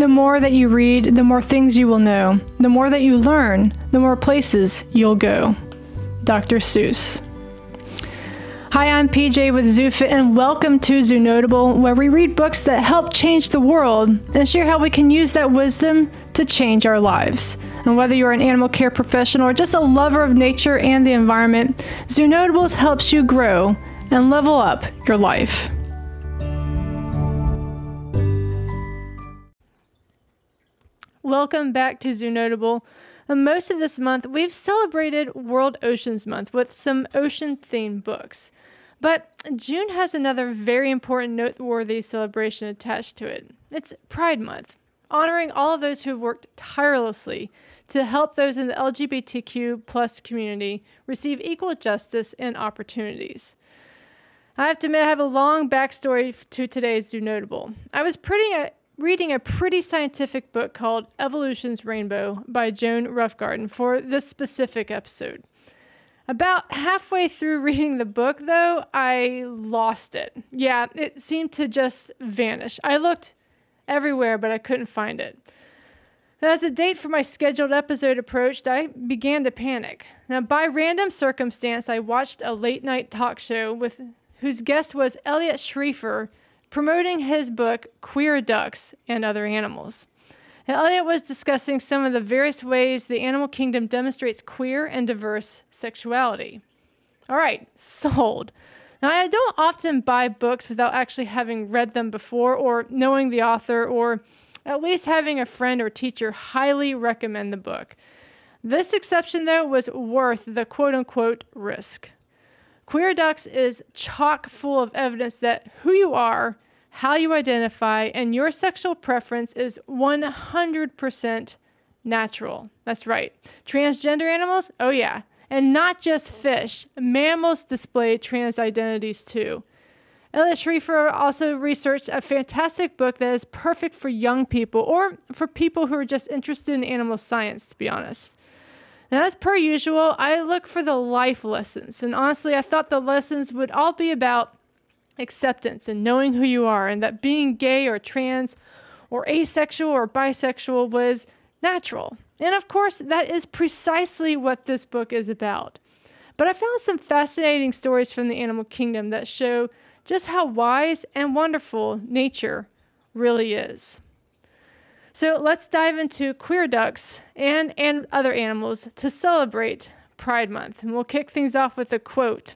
The more that you read, the more things you will know. The more that you learn, the more places you'll go. Dr. Seuss. Hi, I'm PJ with ZooFit, and welcome to Zoo Notable, where we read books that help change the world and share how we can use that wisdom to change our lives. And whether you're an animal care professional or just a lover of nature and the environment, Zoo Notables helps you grow and level up your life. Welcome back to Zoo Notable. Most of this month, we've celebrated World Oceans Month with some ocean themed books. But June has another very important, noteworthy celebration attached to it. It's Pride Month, honoring all of those who have worked tirelessly to help those in the LGBTQ plus community receive equal justice and opportunities. I have to admit, I have a long backstory to today's Zoo Notable. I was pretty uh, reading a pretty scientific book called Evolution's Rainbow by Joan Roughgarden for this specific episode. About halfway through reading the book, though, I lost it. Yeah, it seemed to just vanish. I looked everywhere, but I couldn't find it. As the date for my scheduled episode approached, I began to panic. Now, by random circumstance, I watched a late night talk show with whose guest was Eliot Schrefer, promoting his book Queer Ducks and Other Animals. And Eliot was discussing some of the various ways the animal kingdom demonstrates queer and diverse sexuality. All right, sold. Now, I don't often buy books without actually having read them before or knowing the author or at least having a friend or teacher highly recommend the book. This exception, though, was worth the quote unquote risk. Queer Ducks is chock full of evidence that who you are, how you identify, and your sexual preference is 100% natural. That's right. Transgender animals? Oh, yeah. And not just fish, mammals display trans identities too. Eliot Schrefer also researched a fantastic book that is perfect for young people or for people who are just interested in animal science, to be honest. And as per usual, I look for the life lessons. And honestly, I thought the lessons would all be about acceptance and knowing who you are, and that being gay or trans or asexual or bisexual was natural. And of course, that is precisely what this book is about. But I found some fascinating stories from the animal kingdom that show just how wise and wonderful nature really is. So let's dive into queer ducks and, and other animals to celebrate Pride Month. And we'll kick things off with a quote.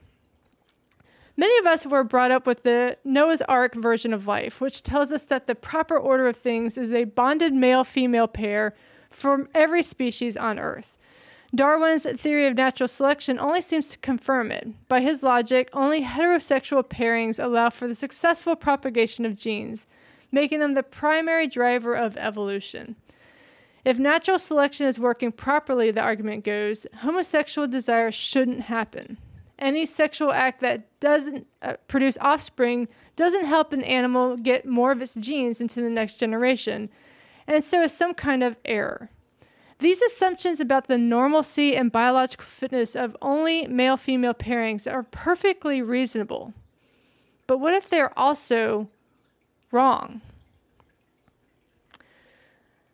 Many of us were brought up with the Noah's Ark version of life, which tells us that the proper order of things is a bonded male female pair from every species on Earth. Darwin's theory of natural selection only seems to confirm it. By his logic, only heterosexual pairings allow for the successful propagation of genes making them the primary driver of evolution. If natural selection is working properly, the argument goes, homosexual desire shouldn't happen. Any sexual act that doesn't uh, produce offspring doesn't help an animal get more of its genes into the next generation, and so is some kind of error. These assumptions about the normalcy and biological fitness of only male female pairings are perfectly reasonable. But what if they're also wrong.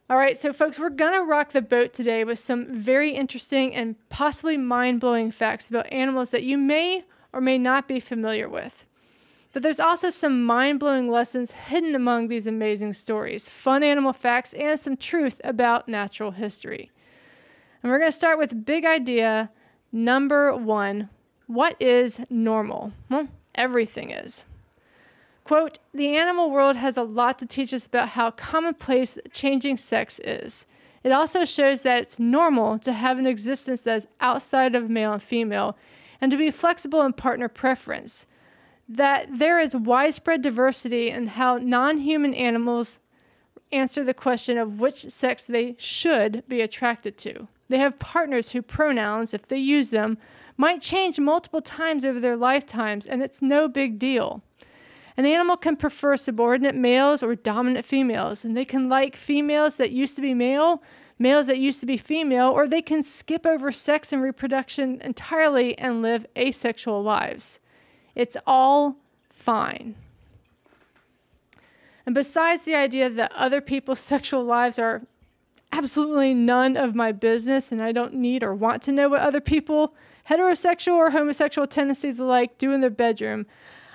All right, so folks, we're going to rock the boat today with some very interesting and possibly mind blowing facts about animals that you may or may not be familiar with. But there's also some mind blowing lessons hidden among these amazing stories, fun animal facts, and some truth about natural history. And we're going to start with big idea number one What is normal? Well, everything is. Quote, the animal world has a lot to teach us about how commonplace changing sex is. It also shows that it's normal to have an existence that is outside of male and female and to be flexible in partner preference. That there is widespread diversity in how non human animals answer the question of which sex they should be attracted to. They have partners whose pronouns, if they use them, might change multiple times over their lifetimes, and it's no big deal. An animal can prefer subordinate males or dominant females, and they can like females that used to be male, males that used to be female, or they can skip over sex and reproduction entirely and live asexual lives. It's all fine. And besides the idea that other people's sexual lives are absolutely none of my business and I don't need or want to know what other people, heterosexual or homosexual tendencies alike, do in their bedroom,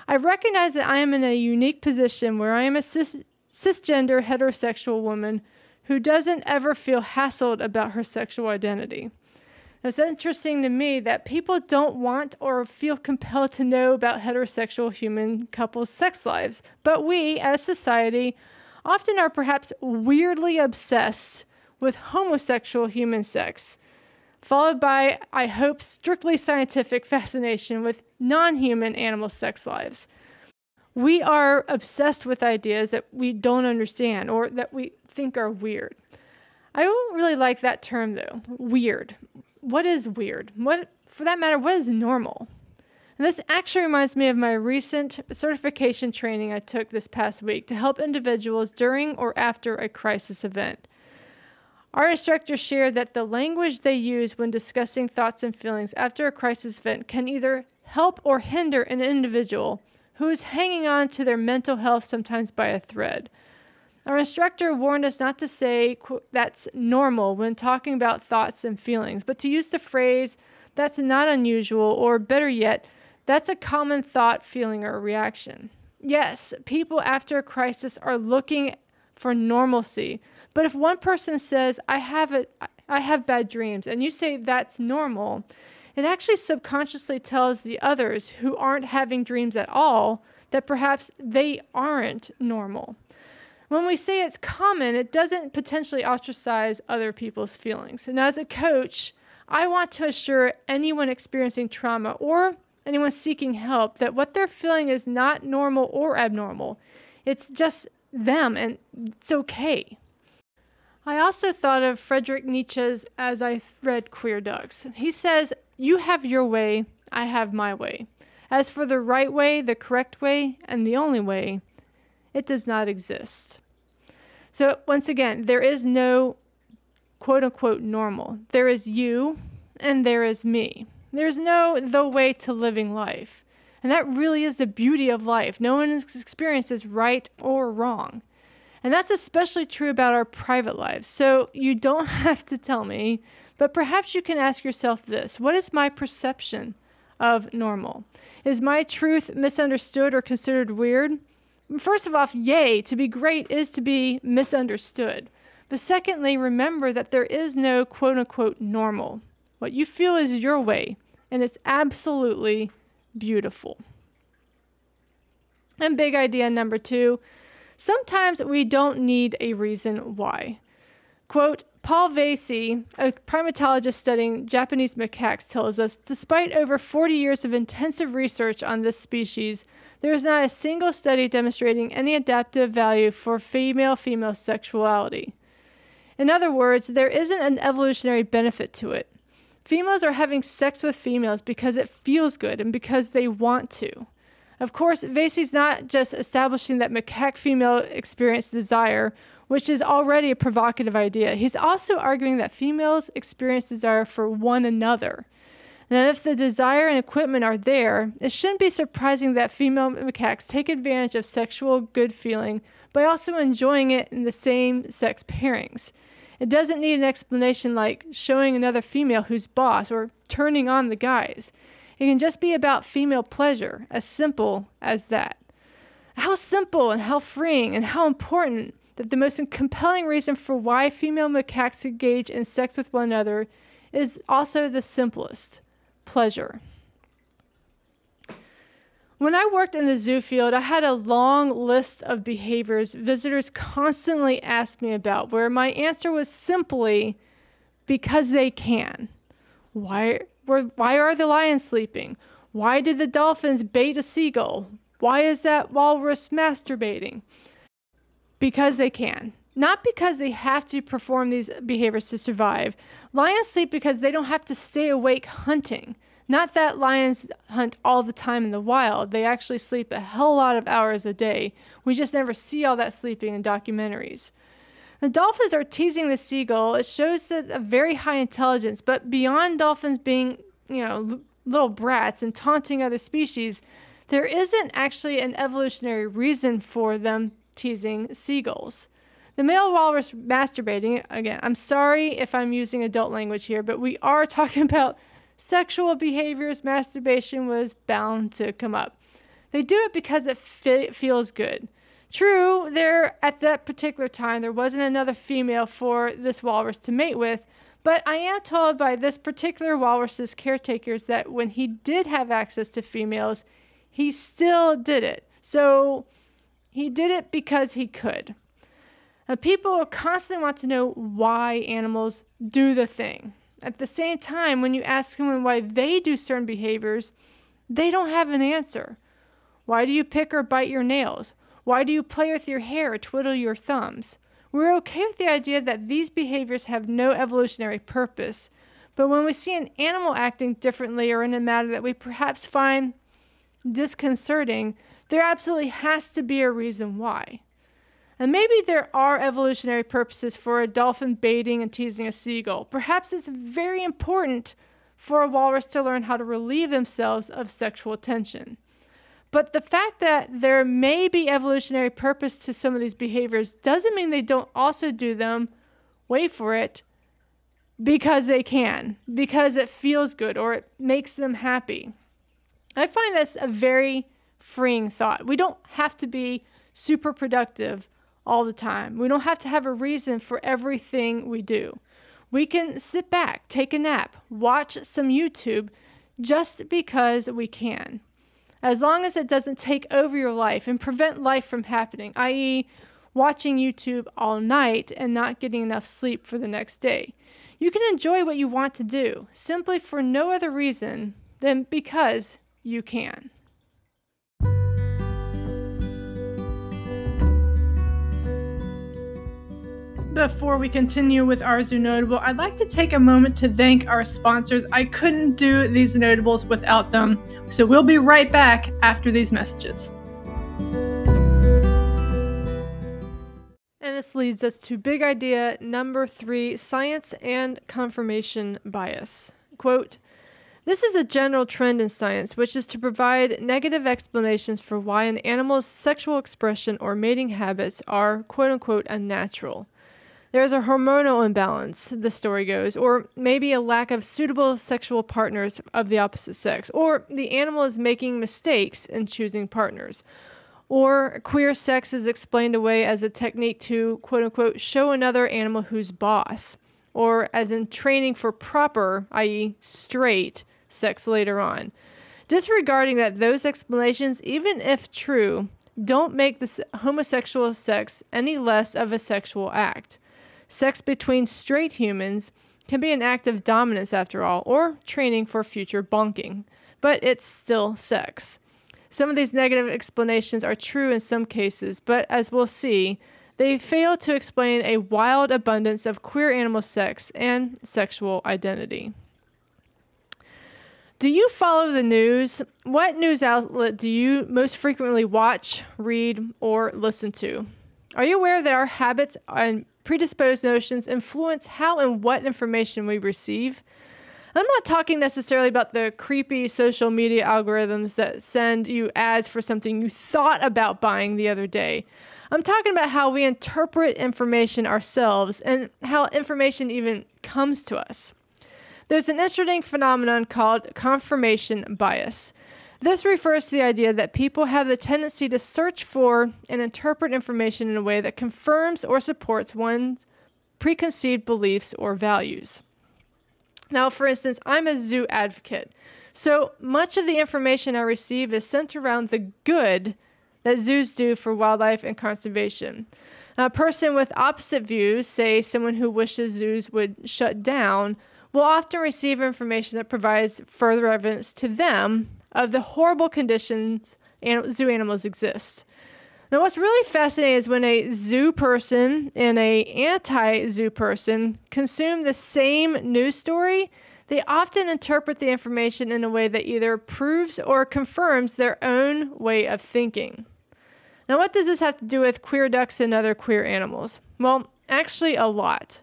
I recognize that I am in a unique position where I am a cis- cisgender heterosexual woman who doesn't ever feel hassled about her sexual identity. It's interesting to me that people don't want or feel compelled to know about heterosexual human couples' sex lives, but we, as society, often are perhaps weirdly obsessed with homosexual human sex, followed by, I hope, strictly scientific fascination with non human animal sex lives. We are obsessed with ideas that we don't understand or that we think are weird. I don't really like that term though, weird what is weird? What, for that matter, what is normal? And this actually reminds me of my recent certification training I took this past week to help individuals during or after a crisis event. Our instructor shared that the language they use when discussing thoughts and feelings after a crisis event can either help or hinder an individual who is hanging on to their mental health sometimes by a thread. Our instructor warned us not to say that's normal when talking about thoughts and feelings, but to use the phrase that's not unusual, or better yet, that's a common thought, feeling, or reaction. Yes, people after a crisis are looking for normalcy, but if one person says, I have, a, I have bad dreams, and you say that's normal, it actually subconsciously tells the others who aren't having dreams at all that perhaps they aren't normal. When we say it's common, it doesn't potentially ostracize other people's feelings. And as a coach, I want to assure anyone experiencing trauma or anyone seeking help that what they're feeling is not normal or abnormal. It's just them, and it's okay. I also thought of Friedrich Nietzsche's as I read Queer Ducks. He says, You have your way, I have my way. As for the right way, the correct way, and the only way, it does not exist. So, once again, there is no quote unquote normal. There is you and there is me. There's no the way to living life. And that really is the beauty of life. No one's experience is right or wrong. And that's especially true about our private lives. So you don't have to tell me, but perhaps you can ask yourself this What is my perception of normal? Is my truth misunderstood or considered weird? First of all, yay, to be great is to be misunderstood. But secondly, remember that there is no quote unquote normal. What you feel is your way, and it's absolutely beautiful. And big idea number two sometimes we don't need a reason why. Quote, Paul Vasey, a primatologist studying Japanese macaques, tells us despite over 40 years of intensive research on this species, there is not a single study demonstrating any adaptive value for female female sexuality. In other words, there isn't an evolutionary benefit to it. Females are having sex with females because it feels good and because they want to. Of course, Vasey's not just establishing that macaque female experience desire, which is already a provocative idea. He's also arguing that females experience desire for one another. And if the desire and equipment are there, it shouldn't be surprising that female macaques take advantage of sexual good feeling by also enjoying it in the same sex pairings. It doesn't need an explanation like showing another female who's boss or turning on the guys. It can just be about female pleasure, as simple as that. How simple and how freeing and how important that the most compelling reason for why female macaques engage in sex with one another is also the simplest pleasure. When I worked in the zoo field, I had a long list of behaviors visitors constantly asked me about, where my answer was simply because they can. Why, why are the lions sleeping? Why did the dolphins bait a seagull? Why is that walrus masturbating? Because they can. Not because they have to perform these behaviors to survive. Lions sleep because they don't have to stay awake hunting. Not that lions hunt all the time in the wild, they actually sleep a hell lot of hours a day. We just never see all that sleeping in documentaries. The dolphins are teasing the seagull. It shows that a very high intelligence, but beyond dolphins being, you know, little brats and taunting other species, there isn't actually an evolutionary reason for them teasing seagulls. The male walrus masturbating, again, I'm sorry if I'm using adult language here, but we are talking about sexual behaviors. Masturbation was bound to come up. They do it because it fe- feels good. True, there at that particular time there wasn't another female for this walrus to mate with, but I am told by this particular walrus's caretakers that when he did have access to females, he still did it. So he did it because he could. Now, people constantly want to know why animals do the thing. At the same time, when you ask them why they do certain behaviors, they don't have an answer. Why do you pick or bite your nails? Why do you play with your hair or twiddle your thumbs? We're okay with the idea that these behaviors have no evolutionary purpose, but when we see an animal acting differently or in a manner that we perhaps find disconcerting, there absolutely has to be a reason why. And maybe there are evolutionary purposes for a dolphin baiting and teasing a seagull. Perhaps it's very important for a walrus to learn how to relieve themselves of sexual tension. But the fact that there may be evolutionary purpose to some of these behaviors doesn't mean they don't also do them, wait for it, because they can, because it feels good or it makes them happy. I find this a very freeing thought. We don't have to be super productive all the time. We don't have to have a reason for everything we do. We can sit back, take a nap, watch some YouTube just because we can as long as it doesn't take over your life and prevent life from happening, i.e., watching YouTube all night and not getting enough sleep for the next day. You can enjoy what you want to do simply for no other reason than because you can. Before we continue with our Zoo Notable, I'd like to take a moment to thank our sponsors. I couldn't do these notables without them, so we'll be right back after these messages. And this leads us to big idea number three science and confirmation bias. Quote, this is a general trend in science, which is to provide negative explanations for why an animal's sexual expression or mating habits are quote unquote unnatural. There's a hormonal imbalance, the story goes, or maybe a lack of suitable sexual partners of the opposite sex, or the animal is making mistakes in choosing partners. Or queer sex is explained away as a technique to, quote unquote, show another animal who's boss, or as in training for proper, i.e., straight, sex later on. Disregarding that those explanations, even if true, don't make the homosexual sex any less of a sexual act. Sex between straight humans can be an act of dominance after all, or training for future bonking, but it's still sex. Some of these negative explanations are true in some cases, but as we'll see, they fail to explain a wild abundance of queer animal sex and sexual identity. Do you follow the news? What news outlet do you most frequently watch, read, or listen to? Are you aware that our habits and predisposed notions influence how and what information we receive. I'm not talking necessarily about the creepy social media algorithms that send you ads for something you thought about buying the other day. I'm talking about how we interpret information ourselves and how information even comes to us. There's an interesting phenomenon called confirmation bias. This refers to the idea that people have the tendency to search for and interpret information in a way that confirms or supports one's preconceived beliefs or values. Now, for instance, I'm a zoo advocate, so much of the information I receive is centered around the good that zoos do for wildlife and conservation. A person with opposite views, say someone who wishes zoos would shut down, will often receive information that provides further evidence to them of the horrible conditions zoo animals exist. Now, what's really fascinating is when a zoo person and a anti-zoo person consume the same news story, they often interpret the information in a way that either proves or confirms their own way of thinking. Now, what does this have to do with queer ducks and other queer animals? Well, actually, a lot.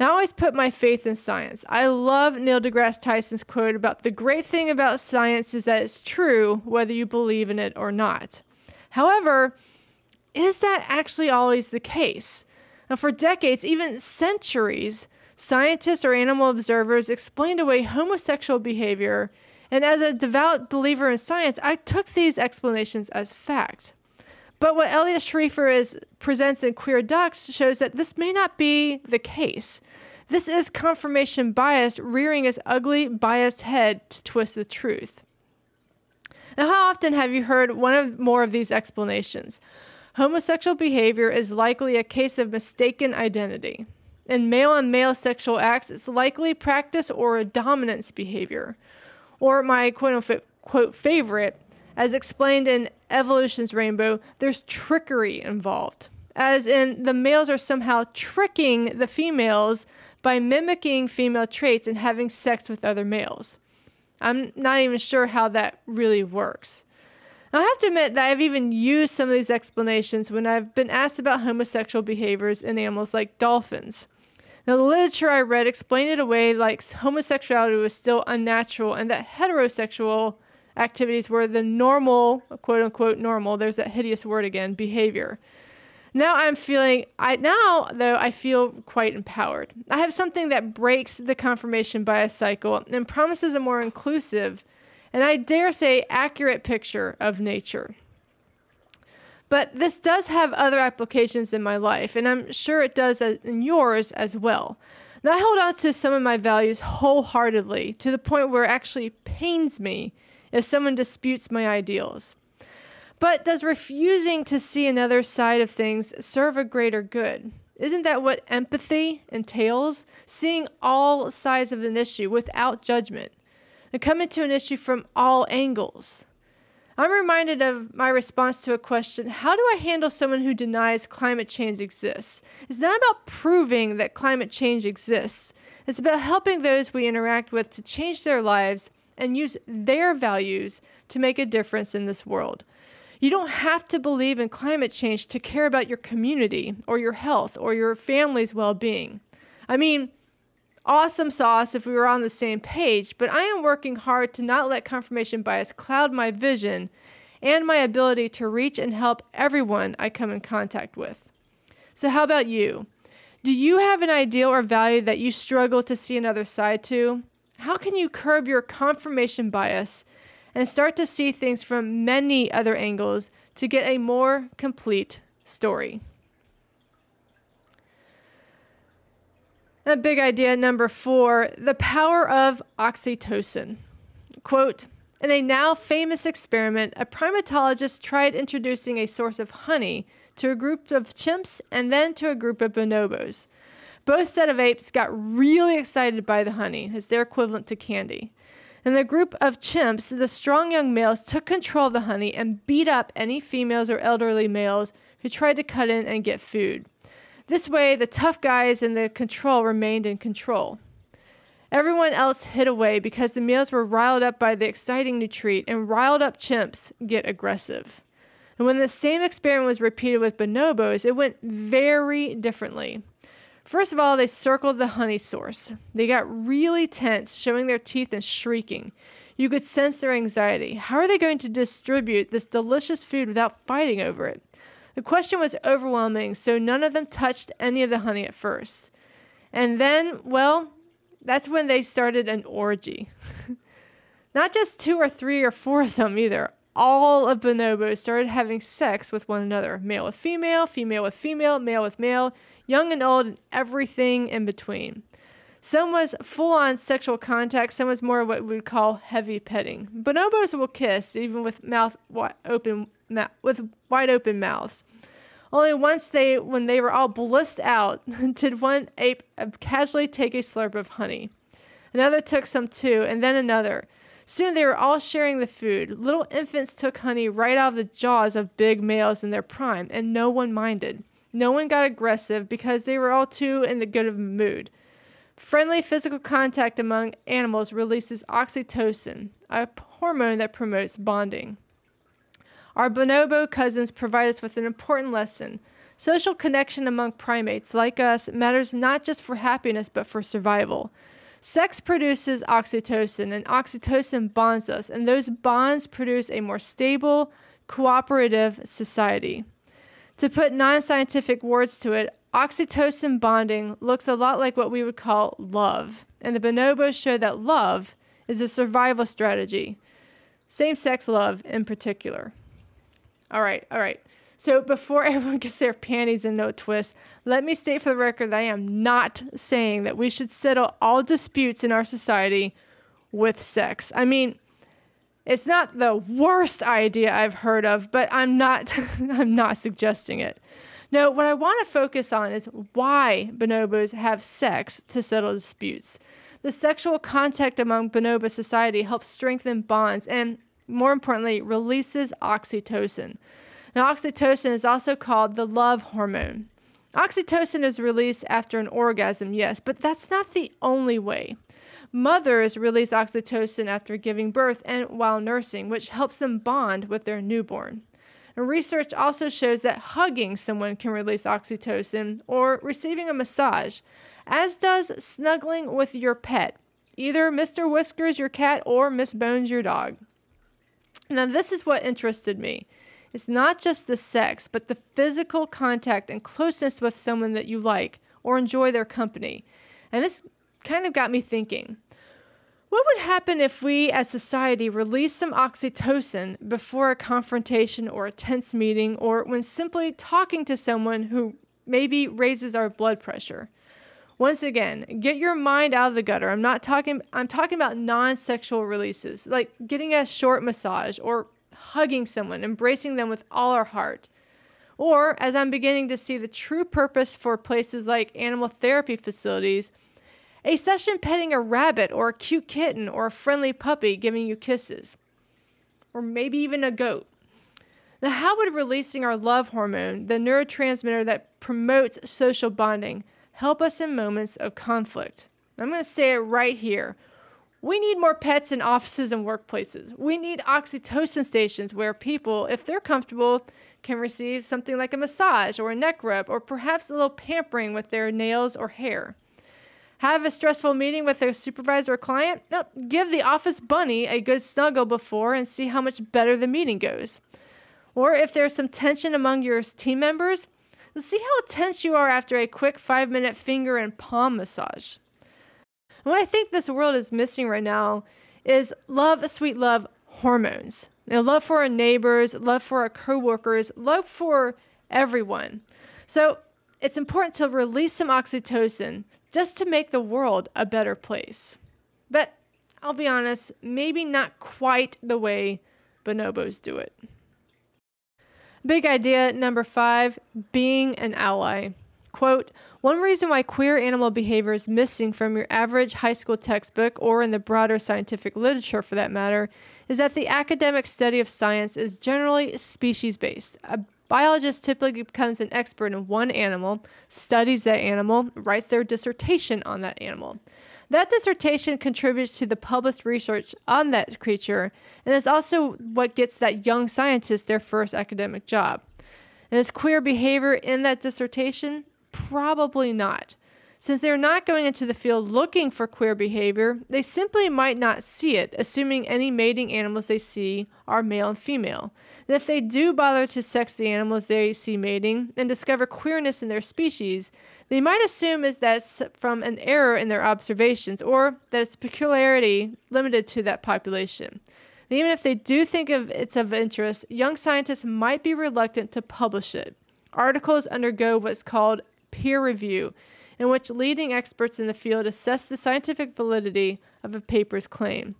I always put my faith in science. I love Neil deGrasse Tyson's quote about the great thing about science is that it's true whether you believe in it or not. However, is that actually always the case? Now, for decades, even centuries, scientists or animal observers explained away homosexual behavior, and as a devout believer in science, I took these explanations as fact. But what Eliot Schrefer is, presents in Queer Ducks shows that this may not be the case. This is confirmation bias rearing its ugly, biased head to twist the truth. Now, how often have you heard one of more of these explanations? Homosexual behavior is likely a case of mistaken identity. In male on male sexual acts, it's likely practice or a dominance behavior. Or my quote unquote favorite, as explained in Evolution's Rainbow, there's trickery involved. As in, the males are somehow tricking the females by mimicking female traits and having sex with other males. I'm not even sure how that really works. Now, I have to admit that I've even used some of these explanations when I've been asked about homosexual behaviors in animals like dolphins. Now, the literature I read explained it away like homosexuality was still unnatural and that heterosexual activities were the normal, quote unquote, normal, there's that hideous word again, behavior. Now I'm feeling I now though I feel quite empowered. I have something that breaks the confirmation bias cycle and promises a more inclusive and I dare say accurate picture of nature. But this does have other applications in my life, and I'm sure it does in yours as well. Now, I hold on to some of my values wholeheartedly to the point where it actually pains me if someone disputes my ideals. But does refusing to see another side of things serve a greater good? Isn't that what empathy entails? Seeing all sides of an issue without judgment and coming to an issue from all angles. I'm reminded of my response to a question How do I handle someone who denies climate change exists? It's not about proving that climate change exists, it's about helping those we interact with to change their lives and use their values to make a difference in this world. You don't have to believe in climate change to care about your community or your health or your family's well being. I mean, awesome sauce if we were on the same page, but I am working hard to not let confirmation bias cloud my vision and my ability to reach and help everyone I come in contact with. So, how about you? Do you have an ideal or value that you struggle to see another side to? How can you curb your confirmation bias and start to see things from many other angles to get a more complete story. A big idea number four the power of oxytocin. Quote, in a now famous experiment, a primatologist tried introducing a source of honey to a group of chimps and then to a group of bonobos. Both set of apes got really excited by the honey, as their equivalent to candy. In the group of chimps, the strong young males took control of the honey and beat up any females or elderly males who tried to cut in and get food. This way, the tough guys in the control remained in control. Everyone else hid away because the males were riled up by the exciting new treat, and riled up chimps get aggressive. And when the same experiment was repeated with bonobos, it went very differently. First of all, they circled the honey source. They got really tense, showing their teeth and shrieking. You could sense their anxiety. How are they going to distribute this delicious food without fighting over it? The question was overwhelming, so none of them touched any of the honey at first. And then, well, that's when they started an orgy. Not just two or three or four of them either. All of bonobos started having sex with one another male with female, female with female, male with male young and old, and everything in between. Some was full on sexual contact, some was more what we would call heavy petting. Bonobos will kiss even with mouth open with wide open mouths. Only once they when they were all blissed out did one ape uh, casually take a slurp of honey. Another took some too, and then another. Soon they were all sharing the food. Little infants took honey right out of the jaws of big males in their prime, and no one minded. No one got aggressive because they were all too in the good of mood. Friendly physical contact among animals releases oxytocin, a hormone that promotes bonding. Our bonobo cousins provide us with an important lesson. Social connection among primates like us matters not just for happiness but for survival. Sex produces oxytocin, and oxytocin bonds us, and those bonds produce a more stable, cooperative society. To put non scientific words to it, oxytocin bonding looks a lot like what we would call love. And the bonobos show that love is a survival strategy, same sex love in particular. All right, all right. So before everyone gets their panties in no twist, let me state for the record that I am not saying that we should settle all disputes in our society with sex. I mean, it's not the worst idea I've heard of, but I'm not I'm not suggesting it. No, what I want to focus on is why bonobos have sex to settle disputes. The sexual contact among bonobo society helps strengthen bonds and more importantly releases oxytocin. Now oxytocin is also called the love hormone. Oxytocin is released after an orgasm, yes, but that's not the only way. Mothers release oxytocin after giving birth and while nursing, which helps them bond with their newborn. And research also shows that hugging someone can release oxytocin or receiving a massage, as does snuggling with your pet, either Mr. Whiskers, your cat, or Miss Bones, your dog. Now, this is what interested me. It's not just the sex, but the physical contact and closeness with someone that you like or enjoy their company. And this kind of got me thinking what would happen if we as society released some oxytocin before a confrontation or a tense meeting or when simply talking to someone who maybe raises our blood pressure? Once again, get your mind out of the gutter. I'm not talking I'm talking about non-sexual releases, like getting a short massage or hugging someone, embracing them with all our heart. Or as I'm beginning to see the true purpose for places like animal therapy facilities, a session petting a rabbit or a cute kitten or a friendly puppy giving you kisses. Or maybe even a goat. Now, how would releasing our love hormone, the neurotransmitter that promotes social bonding, help us in moments of conflict? I'm going to say it right here. We need more pets in offices and workplaces. We need oxytocin stations where people, if they're comfortable, can receive something like a massage or a neck rub or perhaps a little pampering with their nails or hair have a stressful meeting with a supervisor or client, no, give the office bunny a good snuggle before and see how much better the meeting goes. Or if there's some tension among your team members, see how tense you are after a quick five minute finger and palm massage. And what I think this world is missing right now is love, sweet love hormones. You know, love for our neighbors, love for our coworkers, love for everyone. So it's important to release some oxytocin just to make the world a better place. But I'll be honest, maybe not quite the way bonobos do it. Big idea number five being an ally. Quote, one reason why queer animal behavior is missing from your average high school textbook, or in the broader scientific literature for that matter, is that the academic study of science is generally species based. Biologist typically becomes an expert in one animal, studies that animal, writes their dissertation on that animal. That dissertation contributes to the published research on that creature and is also what gets that young scientist their first academic job. And is queer behavior in that dissertation? Probably not. Since they're not going into the field looking for queer behavior, they simply might not see it, assuming any mating animals they see are male and female. And if they do bother to sex the animals they see mating and discover queerness in their species, they might assume is that from an error in their observations or that it's a peculiarity limited to that population. And even if they do think of it's of interest, young scientists might be reluctant to publish it. Articles undergo what's called peer review in which leading experts in the field assess the scientific validity of a paper's claim.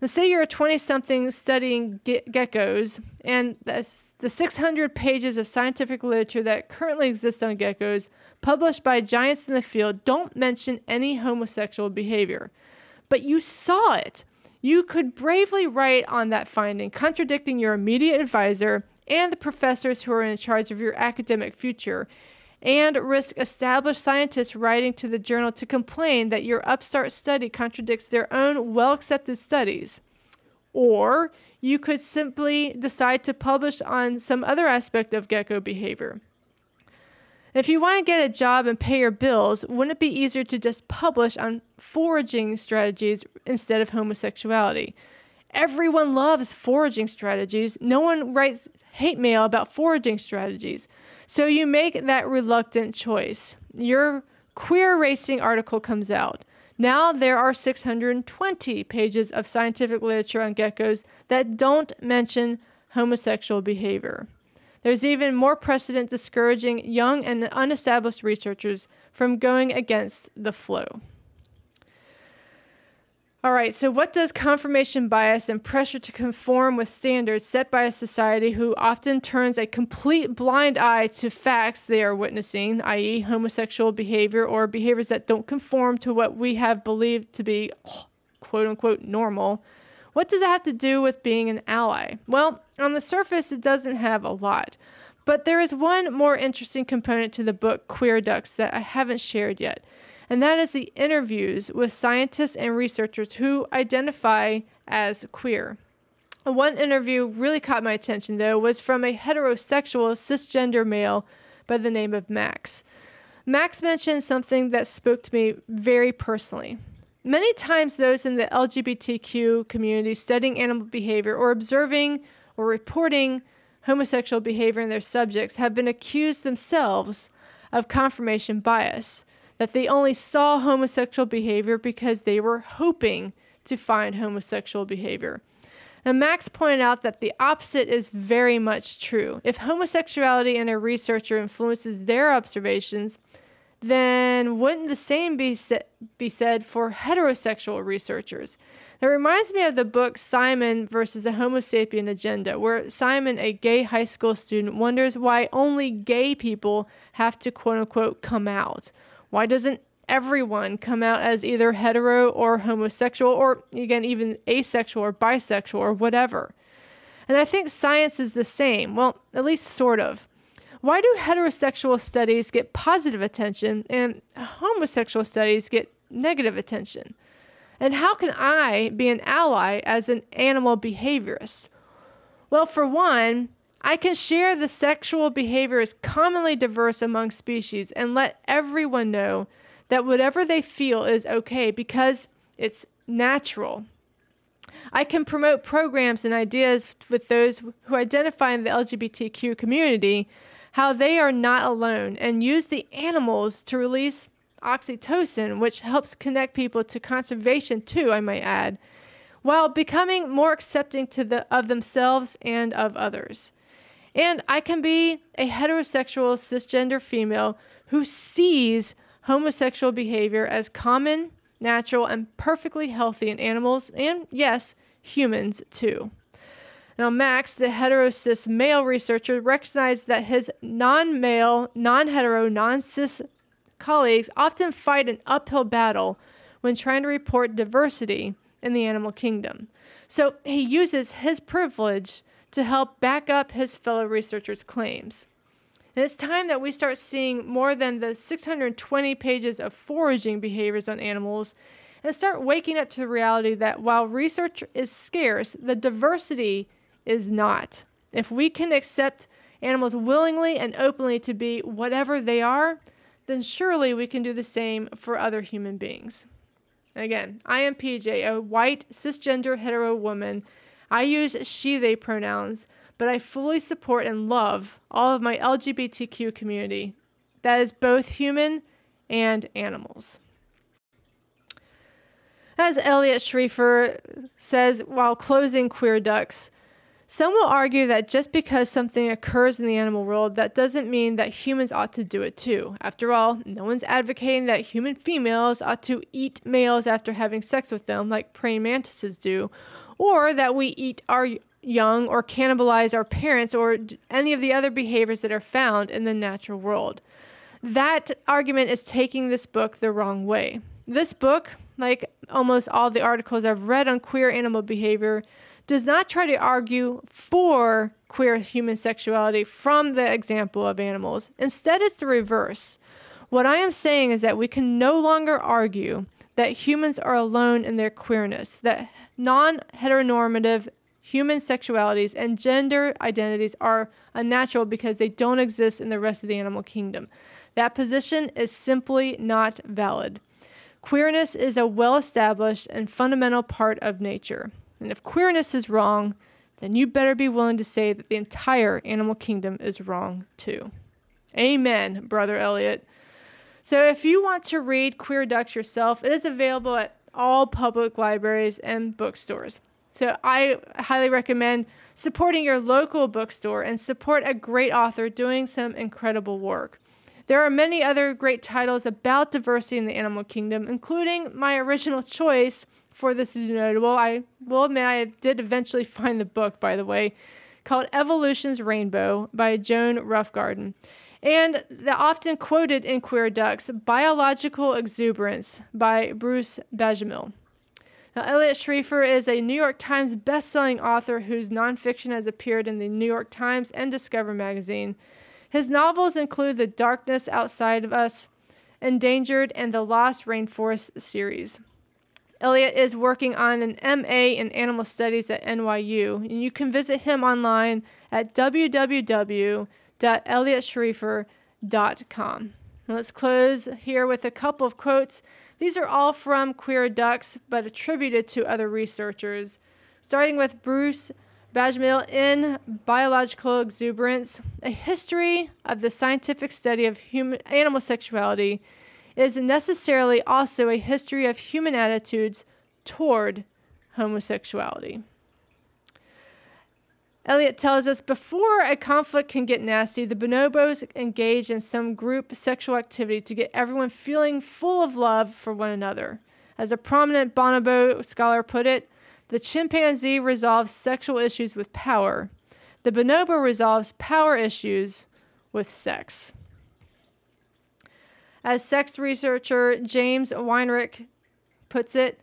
Now, say you're a 20 something studying ge- geckos, and the 600 pages of scientific literature that currently exists on geckos, published by giants in the field, don't mention any homosexual behavior. But you saw it. You could bravely write on that finding, contradicting your immediate advisor and the professors who are in charge of your academic future, and risk established scientists writing to the journal to complain that your upstart study contradicts their own well accepted studies. Or you could simply decide to publish on some other aspect of gecko behavior. If you want to get a job and pay your bills, wouldn't it be easier to just publish on foraging strategies instead of homosexuality? Everyone loves foraging strategies. No one writes hate mail about foraging strategies. So you make that reluctant choice. Your queer racing article comes out. Now there are 620 pages of scientific literature on geckos that don't mention homosexual behavior. There's even more precedent discouraging young and unestablished researchers from going against the flow. All right, so what does confirmation bias and pressure to conform with standards set by a society who often turns a complete blind eye to facts they are witnessing, i.e., homosexual behavior or behaviors that don't conform to what we have believed to be quote unquote normal? What does that have to do with being an ally? Well, on the surface, it doesn't have a lot. But there is one more interesting component to the book Queer Ducks that I haven't shared yet and that is the interviews with scientists and researchers who identify as queer. One interview really caught my attention, though, was from a heterosexual cisgender male by the name of Max. Max mentioned something that spoke to me very personally. Many times, those in the LGBTQ community studying animal behavior or observing or reporting homosexual behavior in their subjects have been accused themselves of confirmation bias that they only saw homosexual behavior because they were hoping to find homosexual behavior. And Max pointed out that the opposite is very much true. If homosexuality in a researcher influences their observations, then wouldn't the same be, sa- be said for heterosexual researchers? It reminds me of the book Simon versus a Homo sapien Agenda, where Simon, a gay high school student, wonders why only gay people have to quote unquote come out. Why doesn't everyone come out as either hetero or homosexual or again even asexual or bisexual or whatever? And I think science is the same. Well, at least sort of. Why do heterosexual studies get positive attention and homosexual studies get negative attention? And how can I be an ally as an animal behaviorist? Well, for one, I can share the sexual behavior is commonly diverse among species and let everyone know that whatever they feel is okay because it's natural. I can promote programs and ideas with those who identify in the LGBTQ community how they are not alone and use the animals to release oxytocin, which helps connect people to conservation too, I might add, while becoming more accepting to the, of themselves and of others. And I can be a heterosexual cisgender female who sees homosexual behavior as common, natural, and perfectly healthy in animals and, yes, humans too. Now, Max, the heterocis male researcher, recognized that his non male, non hetero, non cis colleagues often fight an uphill battle when trying to report diversity in the animal kingdom. So he uses his privilege to help back up his fellow researchers' claims. And it's time that we start seeing more than the 620 pages of foraging behaviors on animals and start waking up to the reality that while research is scarce, the diversity is not. If we can accept animals willingly and openly to be whatever they are, then surely we can do the same for other human beings. And again, I am PJ, a white cisgender hetero woman I use she, they pronouns, but I fully support and love all of my LGBTQ community. That is both human and animals. As Eliot Schrefer says while closing Queer Ducks, some will argue that just because something occurs in the animal world, that doesn't mean that humans ought to do it too. After all, no one's advocating that human females ought to eat males after having sex with them like praying mantises do, or that we eat our young or cannibalize our parents or any of the other behaviors that are found in the natural world. That argument is taking this book the wrong way. This book, like almost all the articles I've read on queer animal behavior, does not try to argue for queer human sexuality from the example of animals. Instead, it's the reverse. What I am saying is that we can no longer argue that humans are alone in their queerness, that non heteronormative human sexualities and gender identities are unnatural because they don't exist in the rest of the animal kingdom. That position is simply not valid. Queerness is a well established and fundamental part of nature. And if queerness is wrong, then you better be willing to say that the entire animal kingdom is wrong too. Amen, Brother Eliot. So if you want to read Queer Ducks yourself, it is available at all public libraries and bookstores. So I highly recommend supporting your local bookstore and support a great author doing some incredible work. There are many other great titles about diversity in the animal kingdom, including my original choice for this notable. I will admit I did eventually find the book, by the way, called Evolution's Rainbow by Joan Roughgarden. And the often quoted in Queer Ducks, Biological Exuberance by Bruce Bagemihl. Now, Eliot Schrefer is a New York Times best-selling author whose nonfiction has appeared in the New York Times and Discover magazine. His novels include The Darkness Outside of Us, Endangered, and the Lost Rainforest series. Eliot is working on an MA in Animal Studies at NYU, and you can visit him online at www.eliotschrefer.com. Let's close here with a couple of quotes. These are all from Queer Ducks, but attributed to other researchers, starting with Bruce Bagemihl in Biological Exuberance, a history of the scientific study of human animal sexuality is necessarily also a history of human attitudes toward homosexuality. Eliot tells us before a conflict can get nasty, the bonobos engage in some group sexual activity to get everyone feeling full of love for one another. As a prominent bonobo scholar put it, the chimpanzee resolves sexual issues with power. The bonobo resolves power issues with sex. As sex researcher James Weinrich puts it,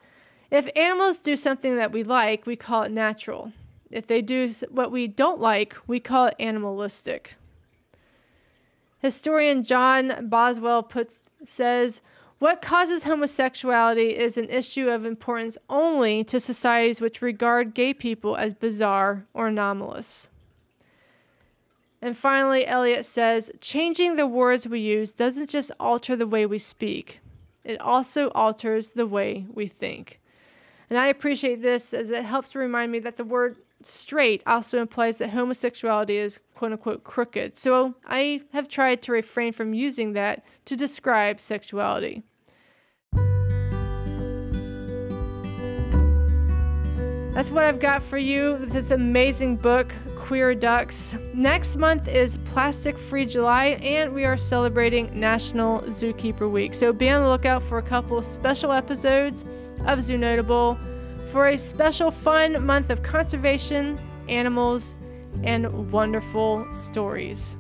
if animals do something that we like, we call it natural. If they do what we don't like, we call it animalistic. Historian John Boswell puts says what causes homosexuality is an issue of importance only to societies which regard gay people as bizarre or anomalous. And finally, Eliot says changing the words we use doesn't just alter the way we speak, it also alters the way we think. And I appreciate this as it helps remind me that the word straight also implies that homosexuality is quote unquote crooked. So I have tried to refrain from using that to describe sexuality. That's what I've got for you with this amazing book, Queer Ducks. Next month is Plastic Free July, and we are celebrating National Zookeeper Week. So be on the lookout for a couple special episodes of Zoo Notable for a special fun month of conservation, animals, and wonderful stories.